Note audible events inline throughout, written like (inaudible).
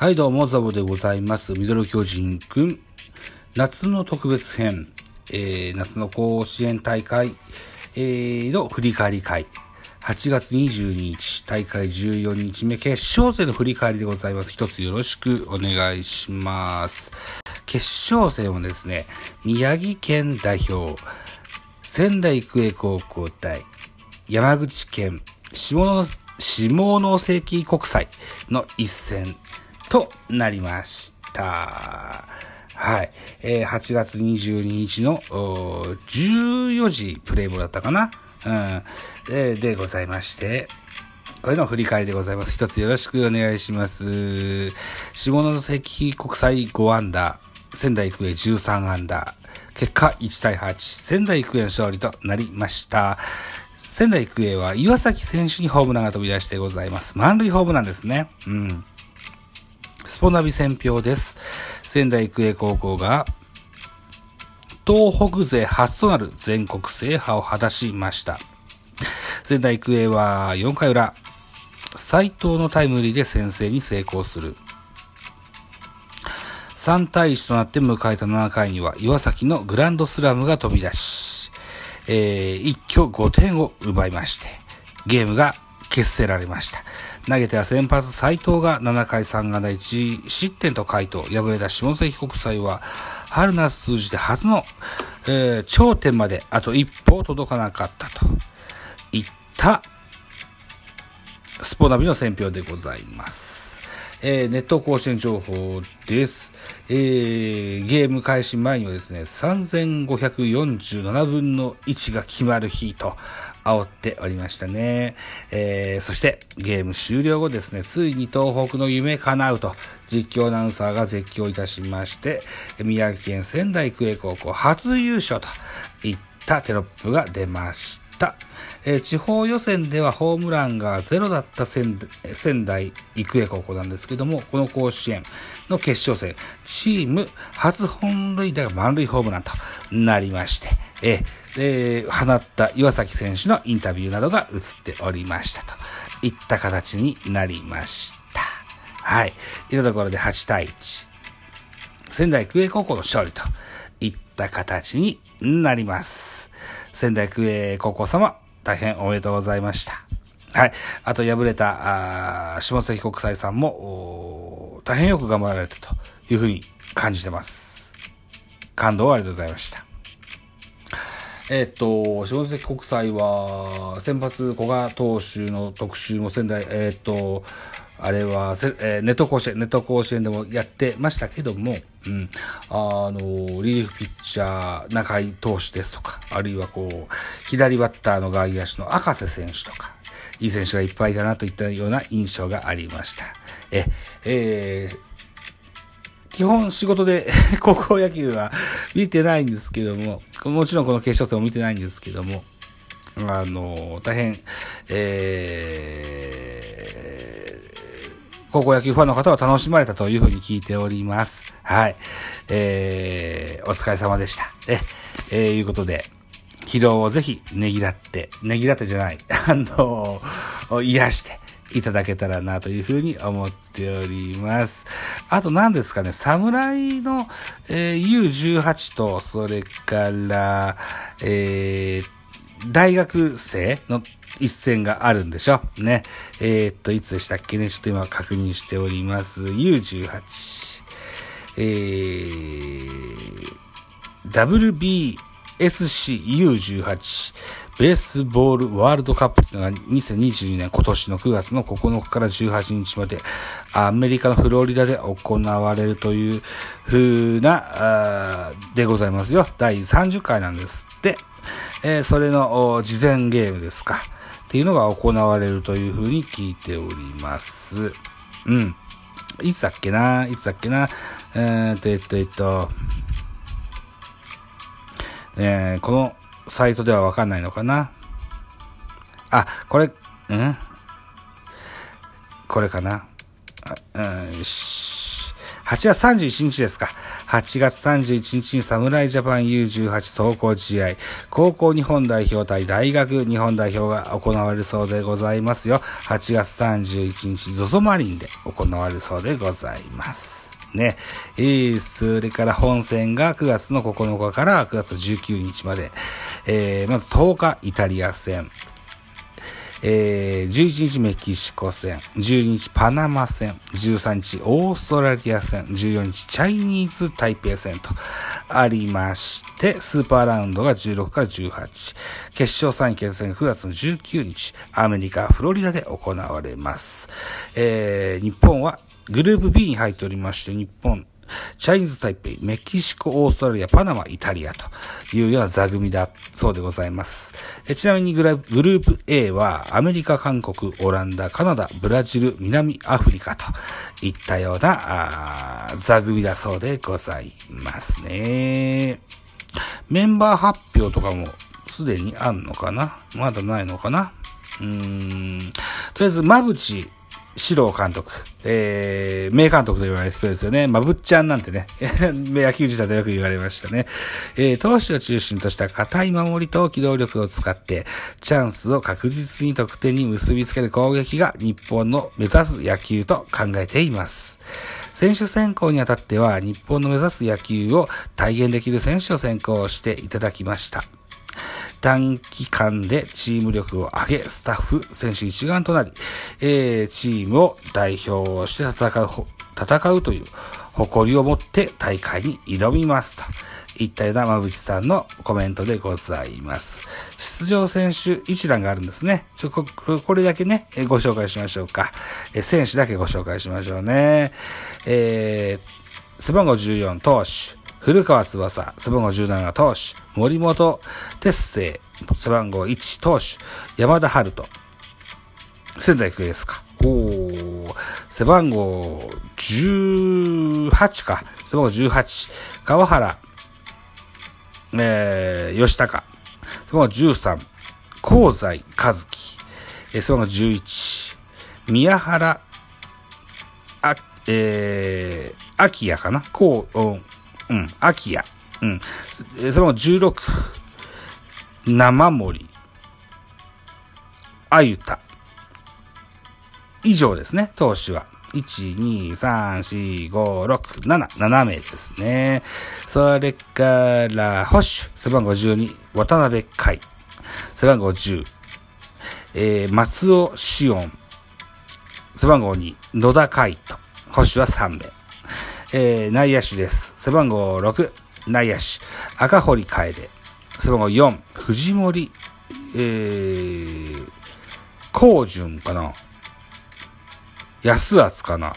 はい、どうも、ザボでございます。ミドル巨人くん、夏の特別編、えー、夏の甲子園大会、えー、の振り返り会。8月22日、大会14日目、決勝戦の振り返りでございます。一つよろしくお願いします。決勝戦はですね、宮城県代表、仙台育英高校対山口県下下関国際の一戦となりました。はい。えー8月22日の14時プレイボールだったかな？うん。えーでございまして、これの振り返りでございます。一つよろしくお願いします。下関国際5アンダー、仙台育英13アンダー、結果1対8、仙台育英の勝利となりました。仙台育英は岩崎選手にホームランが飛び出してございます。満塁ホームランですね。うん。スポナビ選票です。仙台育英高校が、東北勢初となる全国制覇を果たしました。仙台育英は4回裏、斉藤のタイムリーで先制に成功する。3対1となって迎えた7回には岩崎のグランドスラムが飛び出し、えー一挙5点を奪いまして、ゲームが決せられました。投げては先発斉藤が7回3安打1失点と回答。敗れた下関国際は春夏通じて初の、えー頂点まであと一歩届かなかったといったスポナビの選評でございます。えーネット甲子園情報です。えーゲーム開始前にはですね、3547分の1が決まる日と煽っておりましたね。えーそしてゲーム終了後ですね、ついに東北の夢叶うと実況アナウンサーが絶叫いたしまして、宮城県仙台育英高校初優勝といったテロップが出ました。えー地方予選ではホームランがゼロだった仙台育英高校なんですけども、この甲子園の決勝戦、チーム初本塁打が満塁ホームランとなりまして、えーえー放った岩崎選手のインタビューなどが映っておりましたといった形になりました。はい。いったところで8対1。仙台育英高校の勝利といった形になります。仙台育英高校様、大変おめでとうございました。はい。あと、敗れた、あ下関国際さんも、大変よく頑張られたというふうに感じてます。感動をありがとうございました。えっと、下関国際は、先発古賀投手の特集も仙台、えっと、あれはせ、えーネット甲子園、ネット甲子園でもやってましたけども、うん、あの、リリーフピッチャー、中井投手ですとか、あるいはこう、左バッターの外野手の赤瀬選手とか、いい選手がいっぱいいたなといったような印象がありました。え、えー基本仕事で (laughs) 高校野球は見てないんですけども、もちろんこの決勝戦も見てないんですけども、あの、大変、えー、高校野球ファンの方は楽しまれたというふうに聞いております。はい。えー、お疲れ様でした。え、えー、いうことで、疲労をぜひねぎらって、ねぎらってじゃない、(laughs) あの、癒していただけたらなというふうに思っております。あと何ですかね、侍の、えー U18 と、それから、えー大学生の一戦があるんでしょ？ね。えーっと、いつでしたっけね？ちょっと今確認しております。U18。えー、WBSCU18 ベースボールワールドカップっていうのが2022年今年の9月の9日から18日までアメリカのフロリダで行われるという風な、でございますよ。第30回なんですって。えーそれの事前ゲームですか。っていうのが行われるという風に聞いております。うん。いつだっけな？いつだっけな？えーっと、えっと、えっと、えーこのサイトではわかんないのかな？あ、これ、ん？これかな？うん、よし8月31日ですか。8月31日に侍ジャパン U18 走行試合、高校日本代表対大学日本代表が行われるそうでございますよ。8月31日、ゾゾマリンで行われるそうでございます。ね。えー、それから本戦が9月の9日から9月19日まで。えー、まず10日、イタリア戦。えー、11日メキシコ戦、12日パナマ戦、13日オーストラリア戦、14日チャイニーズ台北戦とありまして、スーパーラウンドが16から18、決勝3位決戦9月の19日、アメリカ、フロリダで行われます。えー、日本はグループ B に入っておりまして、日本、チャイニーズ・台北、メキシコ、オーストラリア、パナマ、イタリアというような座組だそうでございます。えちなみにグループ A はアメリカ、韓国、オランダ、カナダ、ブラジル、南アフリカといったような座組だそうでございますね。メンバー発表とかもすでにあんのかな？まだないのかな？うーん。とりあえず、まぶち四郎監督、えー、名監督と言われる人ですよね。まぶっちゃんなんてね、(laughs) 野球自体でよく言われましたね。えー、投手を中心とした硬い守りと機動力を使って、チャンスを確実に得点に結びつける攻撃が日本の目指す野球と考えています。選手選考にあたっては、日本の目指す野球を体現できる選手を選考していただきました。短期間でチーム力を上げ、スタッフ、選手一丸となり、えー、チームを代表して戦う、戦うという誇りを持って大会に挑みますと。いったような馬淵さんのコメントでございます。出場選手一覧があるんですね。ちょ、ここれだけね、ご紹介しましょうか。え選手だけご紹介しましょうね。えー、背番号14投手、古川翼、背番号17投手、森本哲星、背番号1投手、山田春人、仙台育英ですか。おー、背番号18か。背番号18、川原、えー、吉高、背番号13、香西和樹、えー、背番号11、宮原、あ、えー、秋谷かな。こう、うん、うん秋谷。うん。その16、生森、あゆた。以上ですね、投手は。1、2、3、4、5、6、7、7名ですね。それから、保守、背番号12、渡辺海。背番号10、えー、松尾志音。背番号2、野田海人。保守は3名。えー、内野手です。背番号6、内野手、赤堀楓。背番号4、藤森、えー、高順かな安厚かな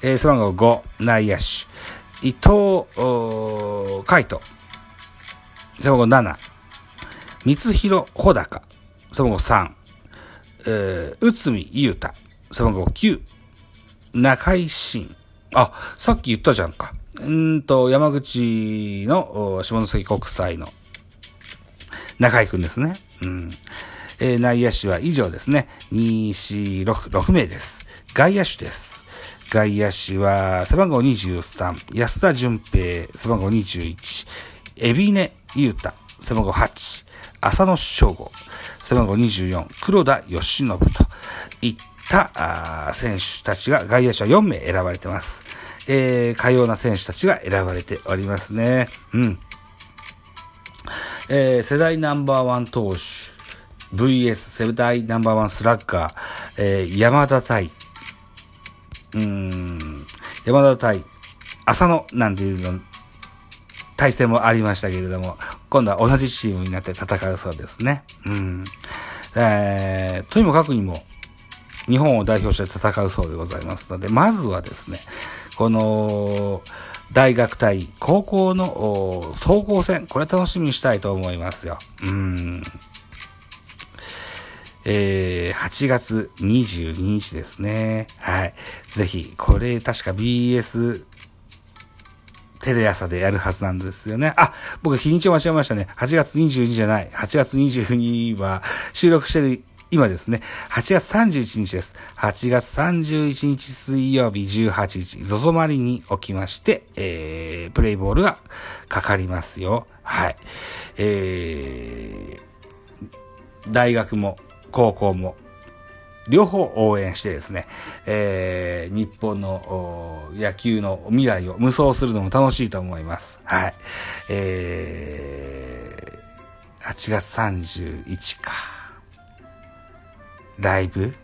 えー、背番号5、内野手、伊藤、海斗。背番号7、三広穂高。背番号3、えー、内海優太。背番号9、中井慎。あ、さっき言ったじゃんか。うんと、山口の下関国際の中井くんですね。うん。えー、内野手は以上ですね。2、4、6、6名です。外野手です。外野手は背番号23、安田淳平、背番号21、海老根優太、背番号8、浅野翔吾、背番号24、黒田義信といった選手たちが外野手は4名選ばれてます。えー、かような選手たちが選ばれておりますね。うん。えー、世代ナンバーワン投手、VS 世代ナンバーワンスラッガー、えー、山田対、うん、山田対浅野なんていうの、対戦もありましたけれども、今度は同じチームになって戦うそうですね。うん。えー、とにもかくにも、日本を代表して戦うそうでございますので、まずはですね、この、大学対高校の総合戦、これ楽しみにしたいと思いますよ。うん。えー、8月22日ですね。はい。ぜひ、これ確か BS テレ朝でやるはずなんですよね。あ、僕日にちを間違えましたね。8月22じゃない。8月22は収録してる今ですね、8月31日です。8月31日水曜日18時、ゾゾマリに起きまして、えー、プレイボールがかかりますよ。はい。えー、大学も高校も両方応援してですね、えー、日本の野球の未来を無双するのも楽しいと思います。はい。えー、8月31か。ライブ？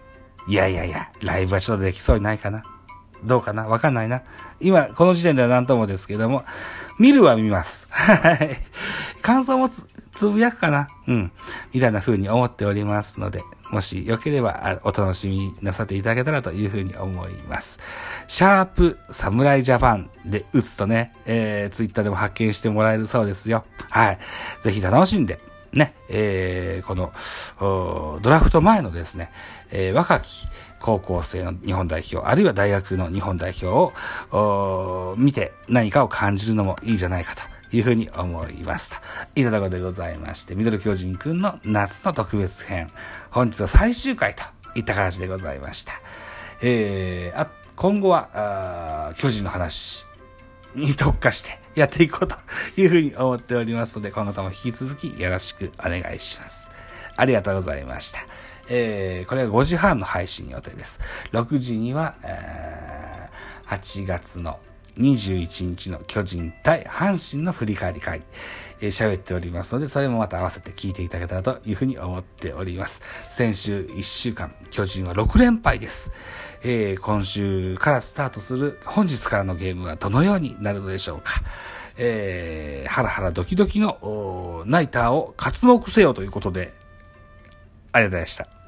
いやいやいや、ライブはちょっとできそうにないかな。どうかな？わかんないな。今、この時点では何ともですけども、見るは見ます。はい。感想もつ、つぶやくかなうん。みたいな風に思っておりますので、もしよければお楽しみなさっていただけたらという風に思います。シャープサムライジャパンで打つとね、えー、ツイッターでも発見してもらえるそうですよ。はい。ぜひ楽しんで、ね、えー、この、ドラフト前のですね、えー、若き高校生の日本代表、あるいは大学の日本代表を見て何かを感じるのもいいじゃないかというふうに思いますと。いただこでございまして、ミドル巨人くんの夏の特別編。本日は最終回といった形でございました。えー、あ、今後は、あ巨人の話に特化して (laughs) やっていこうというふうに思っておりますので、今後とも引き続きよろしくお願いします。ありがとうございました。えー、これは5時半の配信予定です。6時には、えー、8月の21日の巨人対阪神の振り返り会、えー、喋っておりますので、それもまた合わせて聞いていただけたらというふうに思っております。先週1週間、巨人は6連敗です。えー、今週からスタートする本日からのゲームはどのようになるのでしょうか。えー、ハラハラドキドキのナイターを活目せよということで、ありがとうございました。